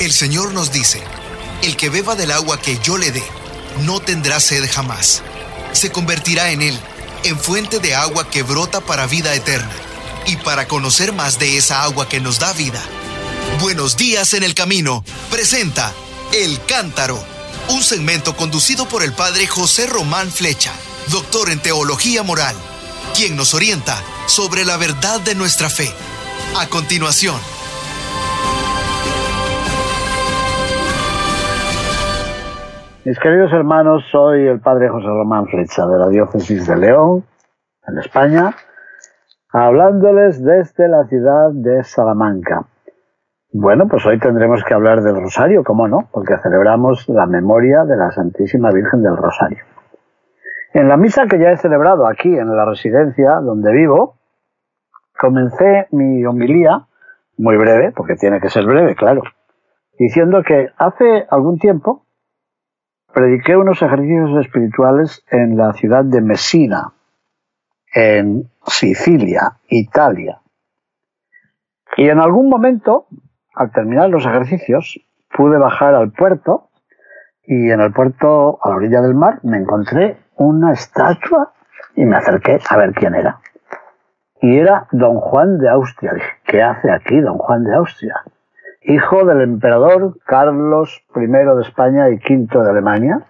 El Señor nos dice, el que beba del agua que yo le dé, no tendrá sed jamás. Se convertirá en él, en fuente de agua que brota para vida eterna. Y para conocer más de esa agua que nos da vida, Buenos días en el camino presenta El Cántaro, un segmento conducido por el padre José Román Flecha, doctor en teología moral, quien nos orienta sobre la verdad de nuestra fe. A continuación, Mis queridos hermanos, soy el padre José Román Flecha de la diócesis de León, en España, hablándoles desde la ciudad de Salamanca. Bueno, pues hoy tendremos que hablar del Rosario, ¿cómo no? Porque celebramos la memoria de la Santísima Virgen del Rosario. En la misa que ya he celebrado aquí en la residencia donde vivo, comencé mi homilía, muy breve, porque tiene que ser breve, claro, diciendo que hace algún tiempo prediqué unos ejercicios espirituales en la ciudad de Messina, en Sicilia, Italia. Y en algún momento, al terminar los ejercicios, pude bajar al puerto y en el puerto, a la orilla del mar, me encontré una estatua y me acerqué a ver quién era. Y era don Juan de Austria. Dije, ¿qué hace aquí don Juan de Austria? Hijo del emperador Carlos I de España y V de Alemania,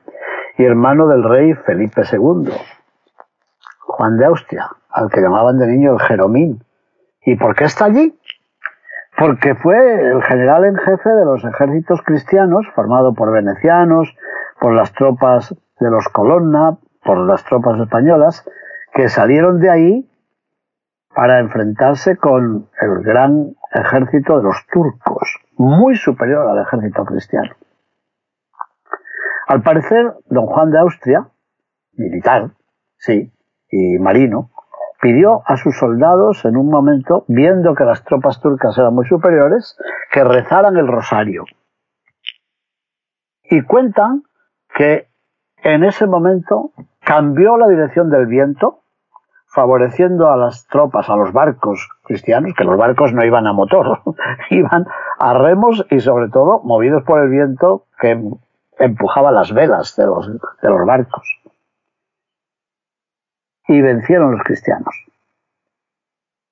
y hermano del rey Felipe II. Juan de Austria, al que llamaban de niño el Jeromín. ¿Y por qué está allí? Porque fue el general en jefe de los ejércitos cristianos, formado por venecianos, por las tropas de los Colonna, por las tropas españolas, que salieron de ahí para enfrentarse con el gran ejército de los turcos, muy superior al ejército cristiano. Al parecer, don Juan de Austria, militar, sí, y marino, pidió a sus soldados en un momento, viendo que las tropas turcas eran muy superiores, que rezaran el rosario. Y cuentan que en ese momento cambió la dirección del viento favoreciendo a las tropas, a los barcos cristianos, que los barcos no iban a motor, iban a remos y sobre todo movidos por el viento que empujaba las velas de los, de los barcos. Y vencieron los cristianos.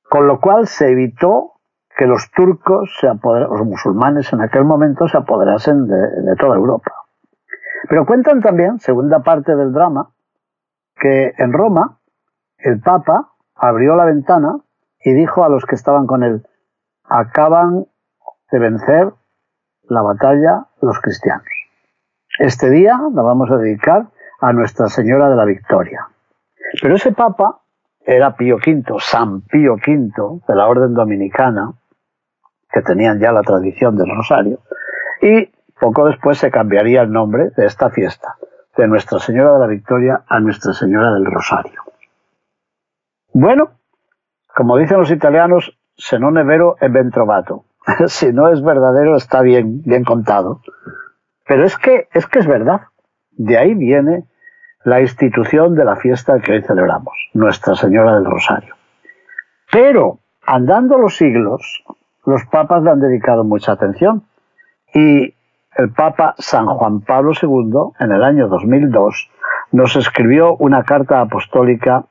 Con lo cual se evitó que los turcos, se los musulmanes en aquel momento, se apoderasen de, de toda Europa. Pero cuentan también, segunda parte del drama, que en Roma el Papa abrió la ventana y dijo a los que estaban con él, acaban de vencer la batalla los cristianos. Este día la vamos a dedicar a Nuestra Señora de la Victoria. Pero ese Papa era Pío V, San Pío V, de la Orden Dominicana, que tenían ya la tradición del Rosario, y poco después se cambiaría el nombre de esta fiesta, de Nuestra Señora de la Victoria a Nuestra Señora del Rosario. Bueno, como dicen los italianos, se non è vero è ben trovato. si no es verdadero, está bien, bien contado. Pero es que, es que es verdad. De ahí viene la institución de la fiesta que hoy celebramos, Nuestra Señora del Rosario. Pero, andando los siglos, los papas le han dedicado mucha atención. Y el Papa San Juan Pablo II, en el año 2002, nos escribió una carta apostólica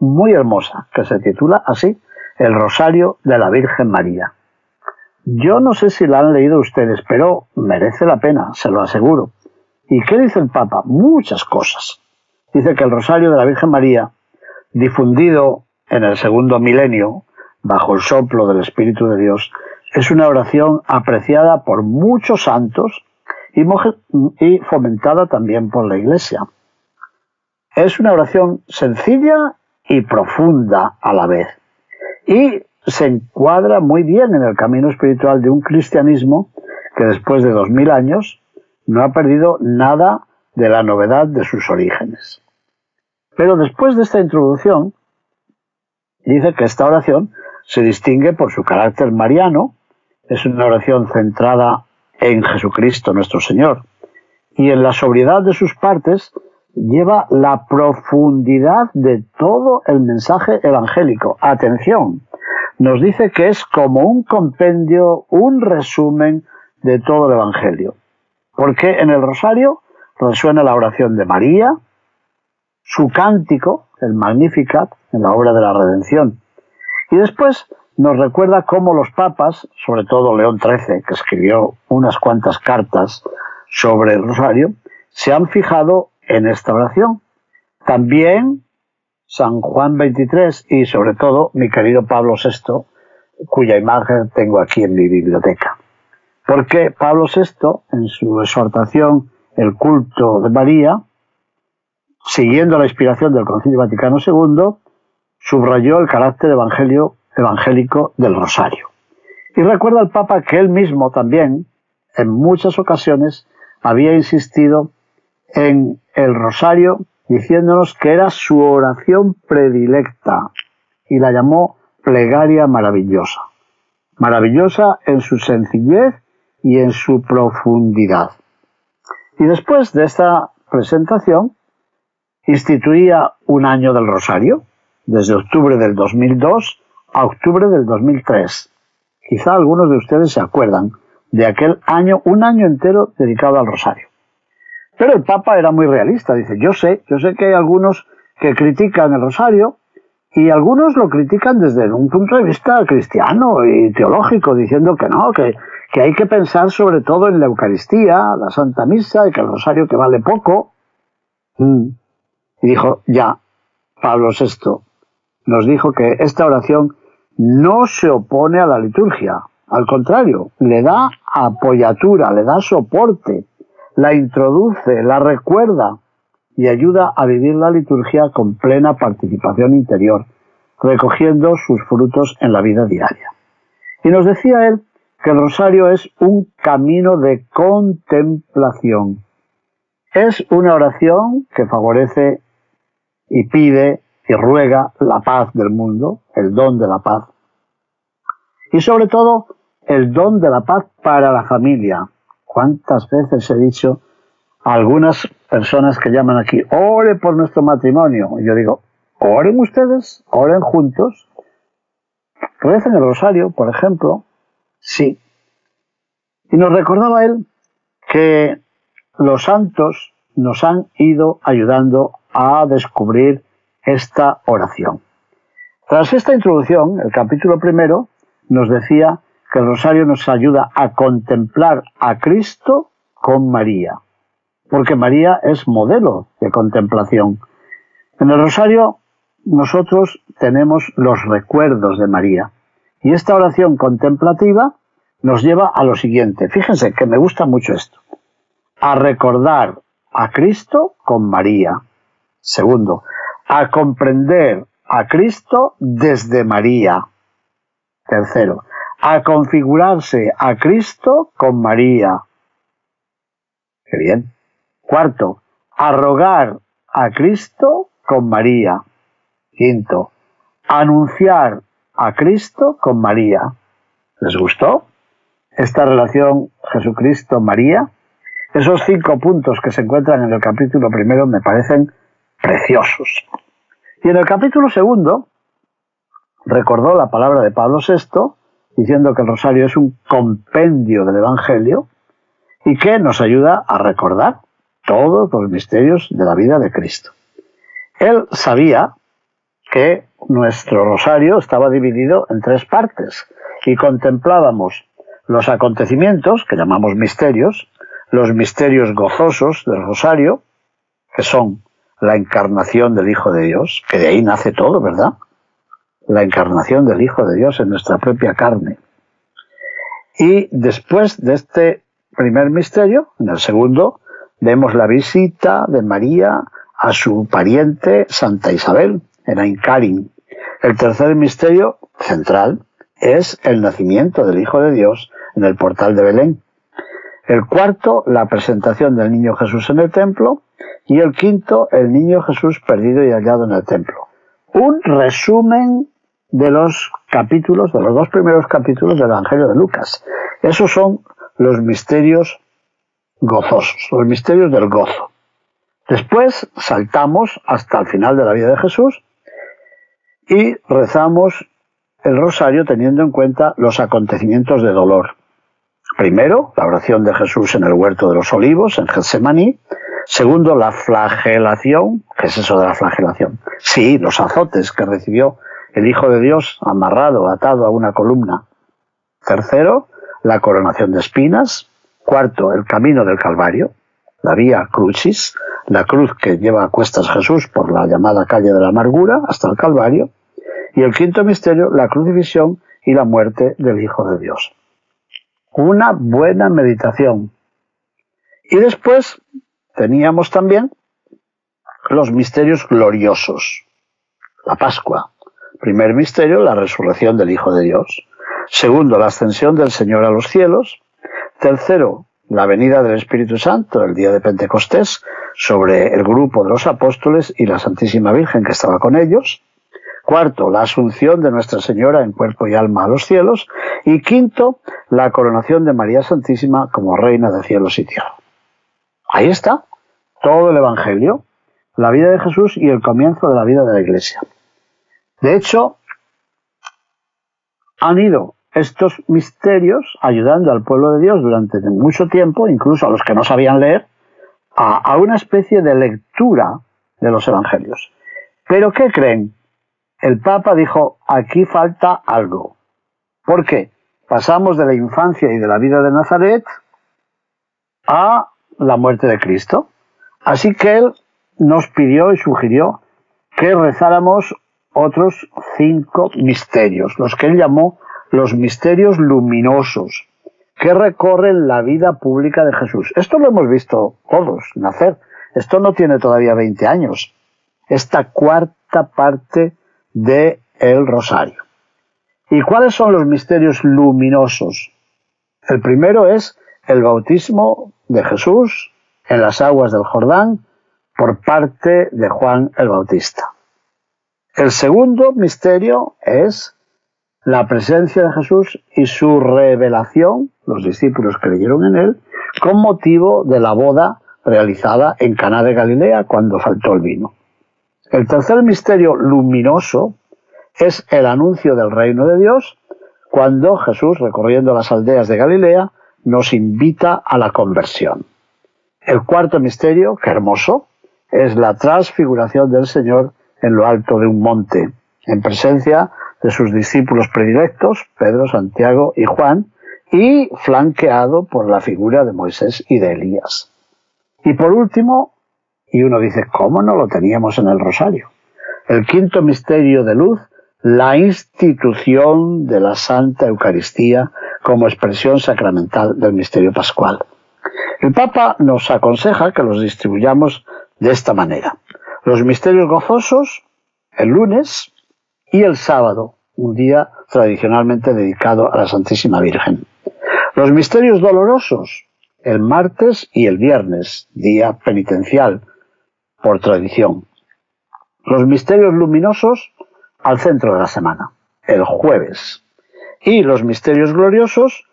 muy hermosa que se titula así, El Rosario de la Virgen María. Yo no sé si la han leído ustedes, pero merece la pena, se lo aseguro. ¿Y qué dice el Papa? Muchas cosas. Dice que el Rosario de la Virgen María, difundido en el segundo milenio, bajo el soplo del Espíritu de Dios, es una oración apreciada por muchos santos y fomentada también por la Iglesia. Es una oración sencilla y profunda a la vez. Y se encuadra muy bien en el camino espiritual de un cristianismo que después de dos mil años no ha perdido nada de la novedad de sus orígenes. Pero después de esta introducción, dice que esta oración se distingue por su carácter mariano, es una oración centrada en Jesucristo nuestro Señor, y en la sobriedad de sus partes lleva la profundidad de todo el mensaje evangélico. Atención, nos dice que es como un compendio, un resumen de todo el Evangelio. Porque en el rosario resuena la oración de María, su cántico, el Magnificat, en la obra de la redención. Y después nos recuerda cómo los papas, sobre todo León XIII, que escribió unas cuantas cartas sobre el rosario, se han fijado en esta oración. También San Juan XXIII y sobre todo mi querido Pablo VI, cuya imagen tengo aquí en mi biblioteca. Porque Pablo VI, en su exhortación El culto de María, siguiendo la inspiración del Concilio Vaticano II, subrayó el carácter evangelio, evangélico del rosario. Y recuerda al Papa que él mismo también, en muchas ocasiones, había insistido en el rosario diciéndonos que era su oración predilecta y la llamó plegaria maravillosa. Maravillosa en su sencillez y en su profundidad. Y después de esta presentación, instituía un año del Rosario, desde octubre del 2002 a octubre del 2003. Quizá algunos de ustedes se acuerdan de aquel año, un año entero dedicado al Rosario. Pero el Papa era muy realista, dice, yo sé, yo sé que hay algunos que critican el Rosario y algunos lo critican desde un punto de vista cristiano y teológico, diciendo que no, que, que hay que pensar sobre todo en la Eucaristía, la Santa Misa y que el Rosario que vale poco. Mm. Y dijo, ya, Pablo VI nos dijo que esta oración no se opone a la liturgia, al contrario, le da apoyatura, le da soporte, la introduce, la recuerda y ayuda a vivir la liturgia con plena participación interior, recogiendo sus frutos en la vida diaria. Y nos decía él que el rosario es un camino de contemplación. Es una oración que favorece y pide y ruega la paz del mundo, el don de la paz. Y sobre todo, el don de la paz para la familia. ¿Cuántas veces he dicho a algunas personas que llaman aquí, ore por nuestro matrimonio? Y yo digo, oren ustedes, oren juntos, recen el rosario, por ejemplo, sí. Y nos recordaba él que los santos nos han ido ayudando a descubrir esta oración. Tras esta introducción, el capítulo primero nos decía que el rosario nos ayuda a contemplar a Cristo con María, porque María es modelo de contemplación. En el rosario nosotros tenemos los recuerdos de María y esta oración contemplativa nos lleva a lo siguiente. Fíjense que me gusta mucho esto. A recordar a Cristo con María. Segundo, a comprender a Cristo desde María. Tercero, a configurarse a Cristo con María. Qué bien. Cuarto, a rogar a Cristo con María. Quinto, anunciar a Cristo con María. ¿Les gustó esta relación Jesucristo-María? Esos cinco puntos que se encuentran en el capítulo primero me parecen preciosos. Y en el capítulo segundo recordó la palabra de Pablo VI diciendo que el rosario es un compendio del Evangelio y que nos ayuda a recordar todos los misterios de la vida de Cristo. Él sabía que nuestro rosario estaba dividido en tres partes y contemplábamos los acontecimientos, que llamamos misterios, los misterios gozosos del rosario, que son la encarnación del Hijo de Dios, que de ahí nace todo, ¿verdad? La encarnación del Hijo de Dios en nuestra propia carne. Y después de este primer misterio, en el segundo, vemos la visita de María a su pariente Santa Isabel, en Aincarin. El tercer misterio central es el nacimiento del Hijo de Dios en el portal de Belén. El cuarto, la presentación del niño Jesús en el templo. Y el quinto, el niño Jesús perdido y hallado en el templo. Un resumen de los capítulos, de los dos primeros capítulos del Evangelio de Lucas. Esos son los misterios gozosos, los misterios del gozo. Después saltamos hasta el final de la vida de Jesús y rezamos el rosario teniendo en cuenta los acontecimientos de dolor. Primero, la oración de Jesús en el huerto de los olivos, en Getsemaní. Segundo, la flagelación. ¿Qué es eso de la flagelación? Sí, los azotes que recibió el Hijo de Dios amarrado, atado a una columna. Tercero, la coronación de espinas. Cuarto, el camino del Calvario, la vía crucis, la cruz que lleva a cuestas Jesús por la llamada calle de la amargura hasta el Calvario. Y el quinto misterio, la crucifixión y la muerte del Hijo de Dios. Una buena meditación. Y después teníamos también los misterios gloriosos. La Pascua. Primer misterio, la resurrección del Hijo de Dios. Segundo, la ascensión del Señor a los cielos. Tercero, la venida del Espíritu Santo el día de Pentecostés sobre el grupo de los apóstoles y la Santísima Virgen que estaba con ellos. Cuarto, la asunción de Nuestra Señora en cuerpo y alma a los cielos. Y quinto, la coronación de María Santísima como Reina de cielos y tierra. Ahí está todo el Evangelio, la vida de Jesús y el comienzo de la vida de la Iglesia. De hecho, han ido estos misterios ayudando al pueblo de Dios durante mucho tiempo, incluso a los que no sabían leer, a, una especie de lectura de los Evangelios. Pero ¿qué creen? el Papa dijo, aquí falta algo. ¿Por qué? Pasamos de la infancia y de la vida de Nazaret a la muerte de Cristo. Así que él nos pidió y sugirió que rezáramos otros cinco misterios, los que él llamó los misterios luminosos, que recorren la vida pública de Jesús. Esto lo hemos visto todos nacer. Esto no tiene todavía 20 años. Esta cuarta parte de el rosario. ¿Y cuáles son los misterios luminosos? El primero es el bautismo de Jesús en las aguas del Jordán por parte de Juan el Bautista. El segundo misterio es la presencia de Jesús y su revelación, los discípulos creyeron en él, con motivo de la boda realizada en Caná de Galilea cuando faltó el vino. El tercer misterio luminoso es el anuncio del reino de Dios cuando Jesús, recorriendo las aldeas de Galilea, nos invita a la conversión. El cuarto misterio, que hermoso, es la transfiguración del Señor en lo alto de un monte, en presencia de sus discípulos predilectos, Pedro, Santiago y Juan, y flanqueado por la figura de Moisés y de Elías. Y por último, y uno dice, ¿cómo no lo teníamos en el rosario? El quinto misterio de luz, la institución de la Santa Eucaristía como expresión sacramental del misterio pascual. El Papa nos aconseja que los distribuyamos de esta manera. Los misterios gozosos el lunes y el sábado, un día tradicionalmente dedicado a la Santísima Virgen. Los misterios dolorosos el martes y el viernes, día penitencial, por tradición. Los misterios luminosos al centro de la semana, el jueves. Y los misterios gloriosos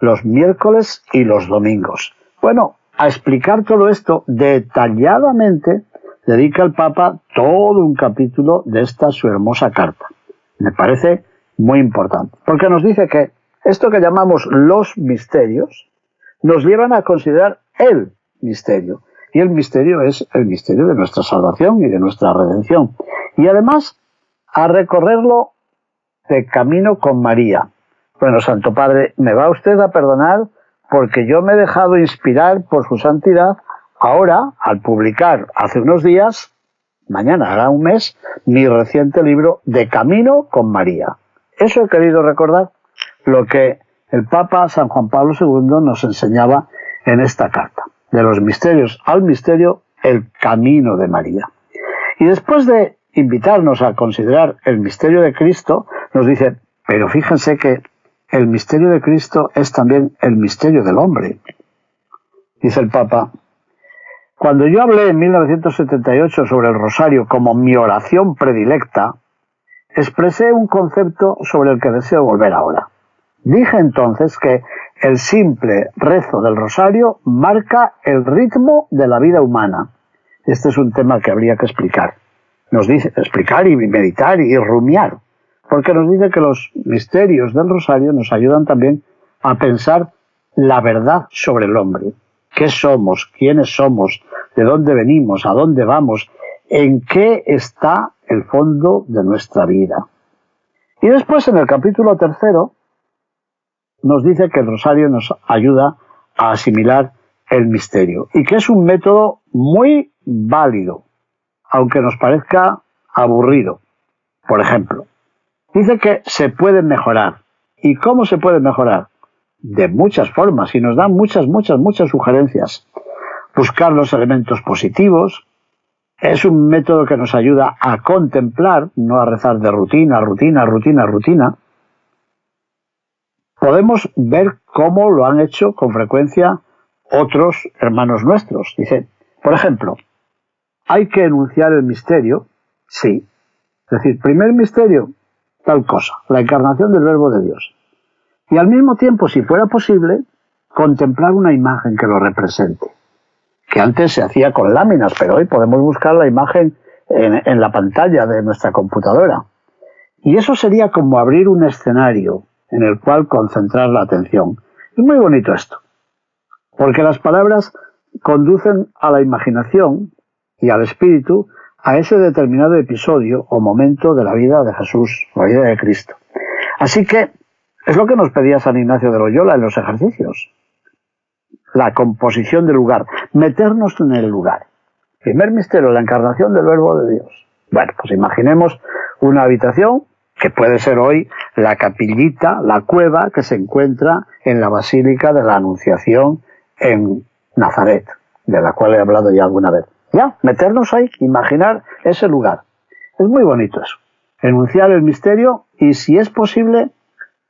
los miércoles y los domingos. Bueno, a explicar todo esto detalladamente dedica el Papa todo un capítulo de esta su hermosa carta. Me parece muy importante, porque nos dice que esto que llamamos los misterios nos llevan a considerar el misterio. Y el misterio es el misterio de nuestra salvación y de nuestra redención. Y además a recorrerlo de camino con María. Bueno, Santo Padre, me va usted a perdonar porque yo me he dejado inspirar por su santidad ahora al publicar hace unos días, mañana hará un mes, mi reciente libro De Camino con María. Eso he querido recordar, lo que el Papa San Juan Pablo II nos enseñaba en esta carta de los misterios al misterio, el camino de María. Y después de invitarnos a considerar el misterio de Cristo, nos dice, pero fíjense que el misterio de Cristo es también el misterio del hombre. Dice el Papa, cuando yo hablé en 1978 sobre el rosario como mi oración predilecta, expresé un concepto sobre el que deseo volver ahora. Dije entonces que el simple rezo del rosario marca el ritmo de la vida humana. Este es un tema que habría que explicar. Nos dice explicar y meditar y rumiar, porque nos dice que los misterios del rosario nos ayudan también a pensar la verdad sobre el hombre. ¿Qué somos? ¿Quiénes somos? ¿De dónde venimos? ¿A dónde vamos? ¿En qué está el fondo de nuestra vida? Y después en el capítulo tercero nos dice que el rosario nos ayuda a asimilar el misterio y que es un método muy válido, aunque nos parezca aburrido. Por ejemplo, dice que se puede mejorar. ¿Y cómo se puede mejorar? De muchas formas y nos da muchas, muchas, muchas sugerencias. Buscar los elementos positivos, es un método que nos ayuda a contemplar, no a rezar de rutina, rutina, rutina, rutina. Podemos ver cómo lo han hecho con frecuencia otros hermanos nuestros. Dice, por ejemplo, hay que enunciar el misterio, sí. Es decir, primer misterio, tal cosa, la encarnación del Verbo de Dios. Y al mismo tiempo, si fuera posible, contemplar una imagen que lo represente que antes se hacía con láminas, pero hoy podemos buscar la imagen en, la pantalla de nuestra computadora. Y eso sería como abrir un escenario en el cual concentrar la atención. Es muy bonito esto, porque las palabras conducen a la imaginación y al espíritu a ese determinado episodio o momento de la vida de Jesús, la vida de Cristo. Así que es lo que nos pedía San Ignacio de Loyola en los ejercicios la composición del lugar, meternos en el lugar. Primer misterio, la encarnación del Verbo de Dios. Bueno, pues imaginemos una habitación que puede ser hoy la capillita, la cueva que se encuentra en la Basílica de la Anunciación en Nazaret, de la cual he hablado ya alguna vez. Ya, meternos ahí, imaginar ese lugar. Es muy bonito eso. Enunciar el misterio y, si es posible,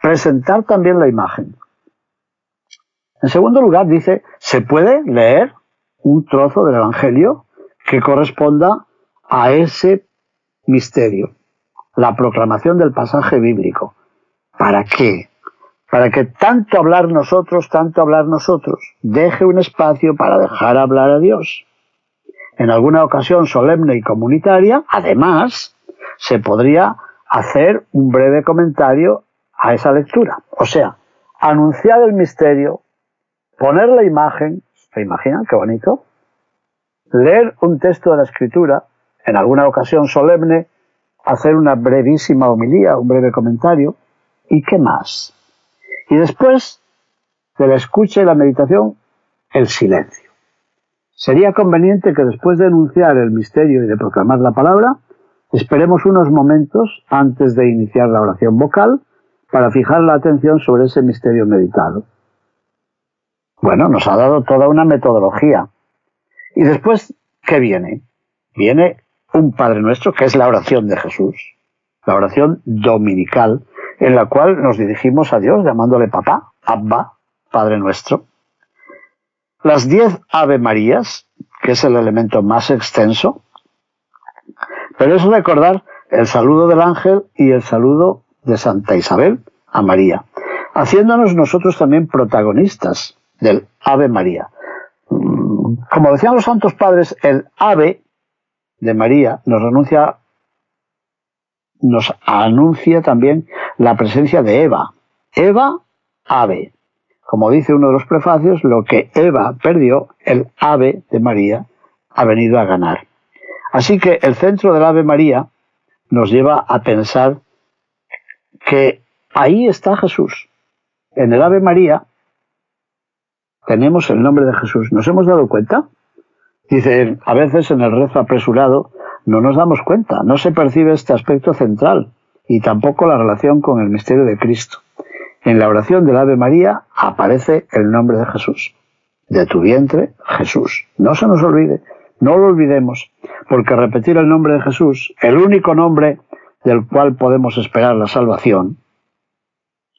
presentar también la imagen. En segundo lugar, dice, se puede leer un trozo del Evangelio que corresponda a ese misterio, la proclamación del pasaje bíblico. ¿Para qué? Para que tanto hablar nosotros, tanto hablar nosotros, deje un espacio para dejar hablar a Dios. En alguna ocasión solemne y comunitaria, además, se podría hacer un breve comentario a esa lectura. O sea, anunciar el misterio, poner la imagen, ¿se imaginan qué bonito? Leer un texto de la escritura, en alguna ocasión solemne, hacer una brevísima homilía, un breve comentario, ¿y qué más? Y después de la escucha y la meditación, el silencio. Sería conveniente que después de enunciar el misterio y de proclamar la palabra, esperemos unos momentos antes de iniciar la oración vocal para fijar la atención sobre ese misterio meditado. Bueno, nos ha dado toda una metodología. Y después, ¿qué viene? Viene un Padre Nuestro, que es la oración de Jesús, la oración dominical, en la cual nos dirigimos a Dios llamándole papá, Abba, Padre Nuestro. Las diez Ave Marías, que es el elemento más extenso, pero es recordar el saludo del ángel y el saludo de Santa Isabel a María, haciéndonos nosotros también protagonistas del Ave María. Mm, como decían los santos padres, el Ave de María nos anuncia, nos anuncia también la presencia de Eva. Eva, Ave. Como dice uno de los prefacios, lo que Eva perdió, el Ave de María ha venido a ganar. Así que el centro del Ave María nos lleva a pensar que ahí está Jesús. En el Ave María tenemos el nombre de Jesús. ¿Nos hemos dado cuenta? Dice, a veces en el rezo apresurado no nos damos cuenta, no se percibe este aspecto central y tampoco la relación con el misterio de Cristo. En la oración del Ave María aparece el nombre de Jesús. De tu vientre, Jesús. No se nos olvide, no lo olvidemos, porque repetir el nombre de Jesús, el único nombre del cual podemos esperar la salvación,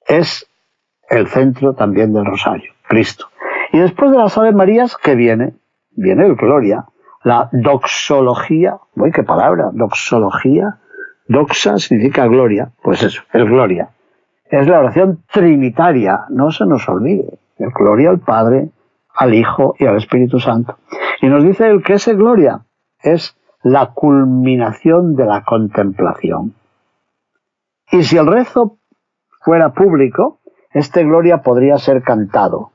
es el centro también del rosario, Cristo. Y después de las Ave Marías, ¿qué viene? Viene el Gloria, la doxología. Uy, qué palabra, doxología. Doxa significa gloria. Pues eso, el Gloria. Es la oración trinitaria, no se nos olvide. El Gloria al Padre, al Hijo y al Espíritu Santo. Y nos dice el que ese Gloria es la culminación de la contemplación. Y si el rezo fuera público, este Gloria podría ser cantado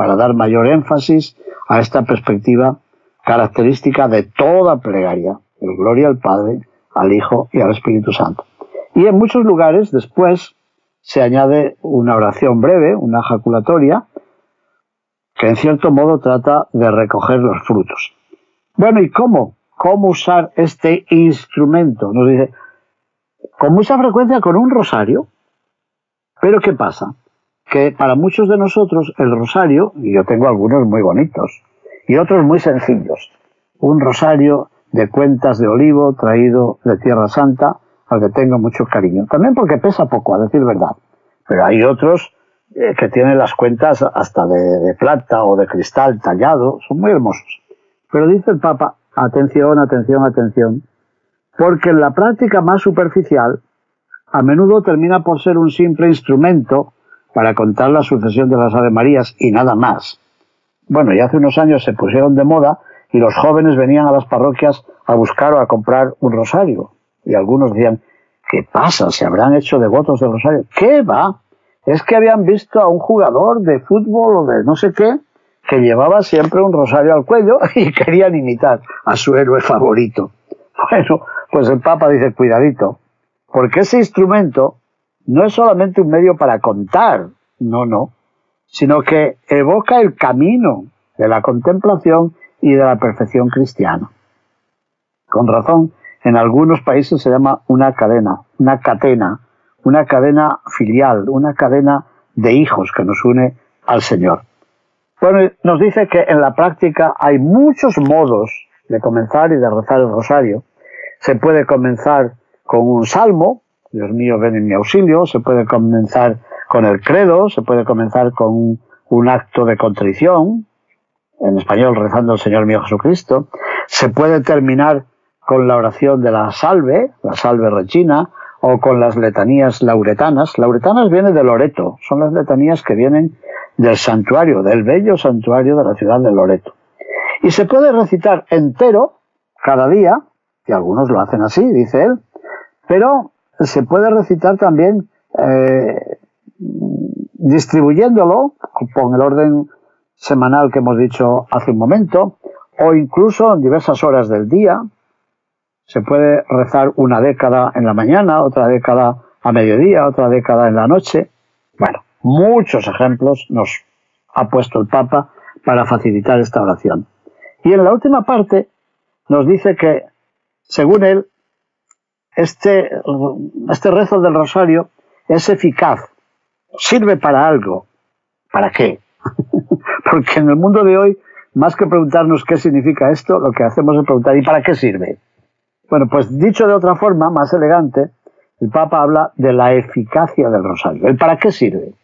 para dar mayor énfasis a esta perspectiva característica de toda plegaria, el gloria al Padre, al Hijo y al Espíritu Santo. Y en muchos lugares después se añade una oración breve, una ejaculatoria, que en cierto modo trata de recoger los frutos. Bueno, ¿y cómo? ¿Cómo usar este instrumento? Nos dice, con mucha frecuencia con un rosario. Pero ¿qué pasa? Que para muchos de nosotros el rosario, y yo tengo algunos muy bonitos, y otros muy sencillos, un rosario de cuentas de olivo traído de Tierra Santa, al que tengo mucho cariño. También porque pesa poco, a decir verdad. Pero hay otros eh, que tienen las cuentas hasta de, plata o de cristal tallado, son muy hermosos. Pero dice el Papa, atención, atención, atención, porque en la práctica más superficial, a menudo termina por ser un simple instrumento para contar la sucesión de las Ave Marías y nada más. Bueno, ya hace unos años se pusieron de moda y los jóvenes venían a las parroquias a buscar o a comprar un rosario. Y algunos decían, ¿qué pasa? ¿Se habrán hecho devotos del rosario? ¿Qué va? Es que habían visto a un jugador de fútbol o de no sé qué que llevaba siempre un rosario al cuello y querían imitar a su héroe favorito. Bueno, pues el Papa dice, cuidadito, porque ese instrumento no es solamente un medio para contar, no, no, sino que evoca el camino de la contemplación y de la perfección cristiana. Con razón, en algunos países se llama una cadena, una catena, una cadena filial, una cadena de hijos que nos une al Señor. Bueno, nos dice que en la práctica hay muchos modos de comenzar y de rezar el rosario. Se puede comenzar con un salmo, Dios mío, ven en mi auxilio, se puede comenzar con el credo, se puede comenzar con un acto de contrición, en español rezando al Señor mío Jesucristo. Se puede terminar con la oración de la salve, la salve regina, o con las letanías lauretanas. Lauretanas viene de Loreto, son las letanías que vienen del santuario, del bello santuario de la ciudad de Loreto. Y se puede recitar entero cada día, y algunos lo hacen así, dice él, pero se puede recitar también eh, distribuyéndolo con el orden semanal que hemos dicho hace un momento, o incluso en diversas horas del día. Se puede rezar una década en la mañana, otra década a mediodía, otra década en la noche. Bueno, muchos ejemplos nos ha puesto el Papa para facilitar esta oración. Y en la última parte nos dice que, según él, este, este rezo del rosario es eficaz, sirve para algo. ¿Para qué? Porque en el mundo de hoy, más que preguntarnos qué significa esto, lo que hacemos es preguntar ¿y para qué sirve? Bueno, pues dicho de otra forma, más elegante, el Papa habla de la eficacia del rosario. ¿El para qué sirve?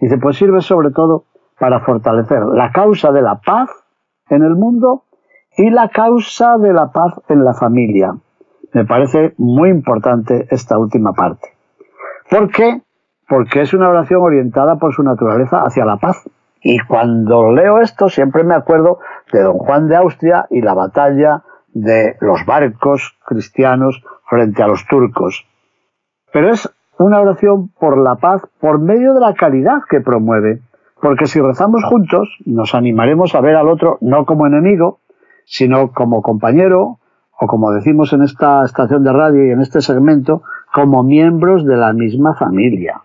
Dice, pues sirve sobre todo para fortalecer la causa de la paz en el mundo y la causa de la paz en la familia. Me parece muy importante esta última parte. ¿Por qué? Porque es una oración orientada por su naturaleza hacia la paz. Y cuando leo esto siempre me acuerdo de don Juan de Austria y la batalla de los barcos cristianos frente a los turcos. Pero es una oración por la paz por medio de la caridad que promueve. Porque si rezamos juntos, nos animaremos a ver al otro no como enemigo, sino como compañero, o como decimos en esta estación de radio y en este segmento, como miembros de la misma familia.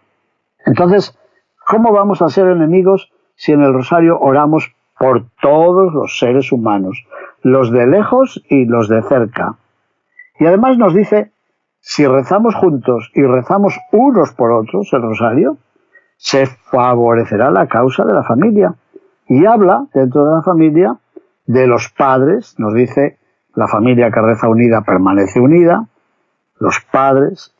Entonces, ¿cómo vamos a ser enemigos si en el rosario oramos por todos los seres humanos, los de lejos y los de cerca. Y además nos dice, si rezamos juntos y rezamos unos por otros el rosario, se favorecerá la causa de la familia. Y habla dentro de la familia de los padres, nos dice, la familia que reza unida permanece unida, los padres,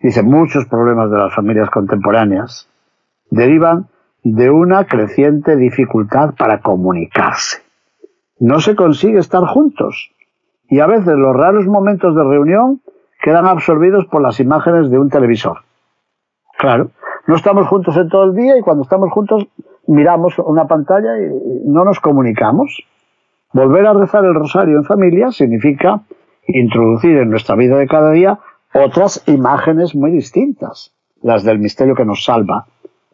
dice, muchos problemas de las familias contemporáneas derivan de una creciente dificultad para comunicarse. No se consigue estar juntos y a veces los raros momentos de reunión quedan absorbidos por las imágenes de un televisor. Claro, no estamos juntos en todo el día y cuando estamos juntos miramos una pantalla y no nos comunicamos. Volver a rezar el rosario en familia significa introducir en nuestra vida de cada día otras imágenes muy distintas, las del misterio que nos salva,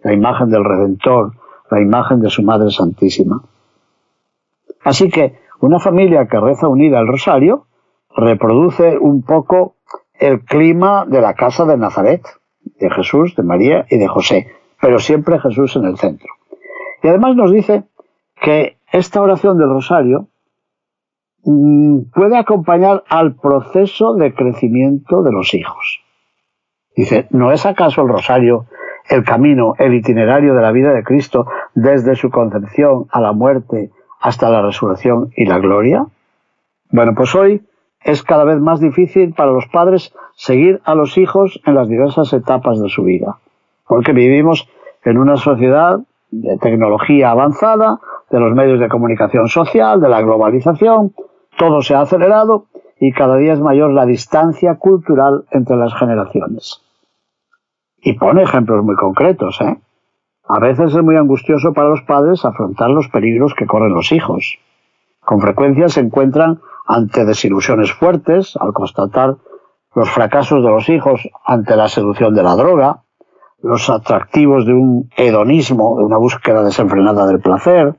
la imagen del Redentor, la imagen de su Madre Santísima. Así que una familia que reza unida al rosario reproduce un poco el clima de la casa de Nazaret, de Jesús, de María y de José, pero siempre Jesús en el centro. Y además nos dice que esta oración del rosario puede acompañar al proceso de crecimiento de los hijos. Dice, ¿no es acaso el rosario el camino, el itinerario de la vida de Cristo desde su concepción a la muerte hasta la resurrección y la gloria? Bueno, pues hoy es cada vez más difícil para los padres seguir a los hijos en las diversas etapas de su vida, porque vivimos en una sociedad de tecnología avanzada, de los medios de comunicación social, de la globalización, todo se ha acelerado y cada día es mayor la distancia cultural entre las generaciones. Y pone ejemplos muy concretos, ¿eh? A veces es muy angustioso para los padres afrontar los peligros que corren los hijos. Con frecuencia se encuentran ante desilusiones fuertes al constatar los fracasos de los hijos ante la seducción de la droga, los atractivos de un hedonismo, de una búsqueda desenfrenada del placer,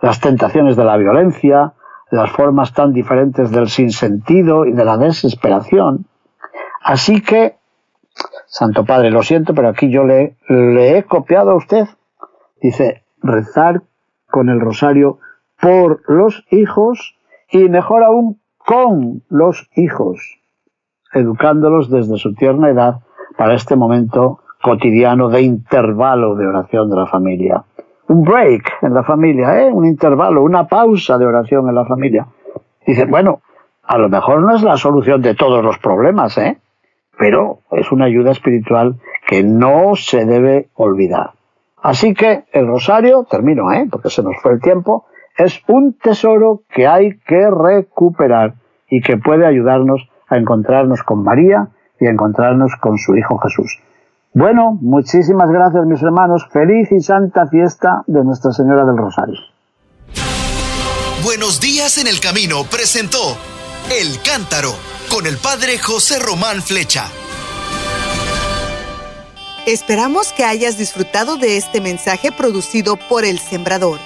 las tentaciones de la violencia, las formas tan diferentes del sinsentido y de la desesperación. Así que Santo Padre, lo siento, pero aquí yo le, le he copiado a usted. Dice, rezar con el rosario por los hijos y mejor aún con los hijos, educándolos desde su tierna edad para este momento cotidiano de intervalo de oración de la familia. Un break en la familia, ¿eh? un intervalo, una pausa de oración en la familia. Dice, bueno, a lo mejor no es la solución de todos los problemas, ¿eh? pero es una ayuda espiritual que no se debe olvidar. Así que el rosario, termino, ¿eh? porque se nos fue el tiempo, es un tesoro que hay que recuperar y que puede ayudarnos a encontrarnos con María y a encontrarnos con su Hijo Jesús. Bueno, muchísimas gracias mis hermanos. Feliz y santa fiesta de Nuestra Señora del Rosario. Buenos días en el camino presentó El Cántaro con el padre José Román Flecha. Esperamos que hayas disfrutado de este mensaje producido por El Sembrador.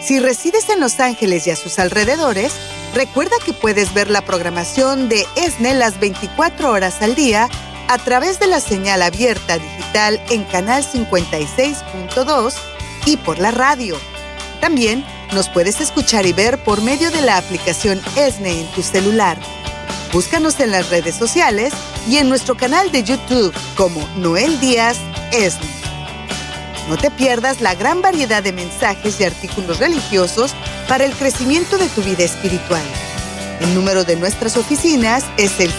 Si resides en Los Ángeles y a sus alrededores, recuerda que puedes ver la programación de ESNE las 24 horas al día a través de la señal abierta digital en Canal 56.2 y por la radio. También nos puedes escuchar y ver por medio de la aplicación ESNE en tu celular. Búscanos en las redes sociales y en nuestro canal de YouTube como Noel Díaz ESNE. No te pierdas la gran variedad de mensajes y artículos religiosos para el crecimiento de tu vida espiritual. El número de nuestras oficinas es el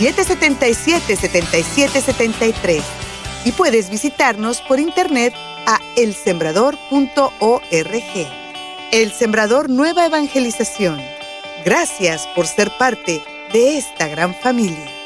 773-777-7773 y puedes visitarnos por internet a elsembrador.org. El Sembrador Nueva Evangelización Gracias por ser parte de esta gran familia.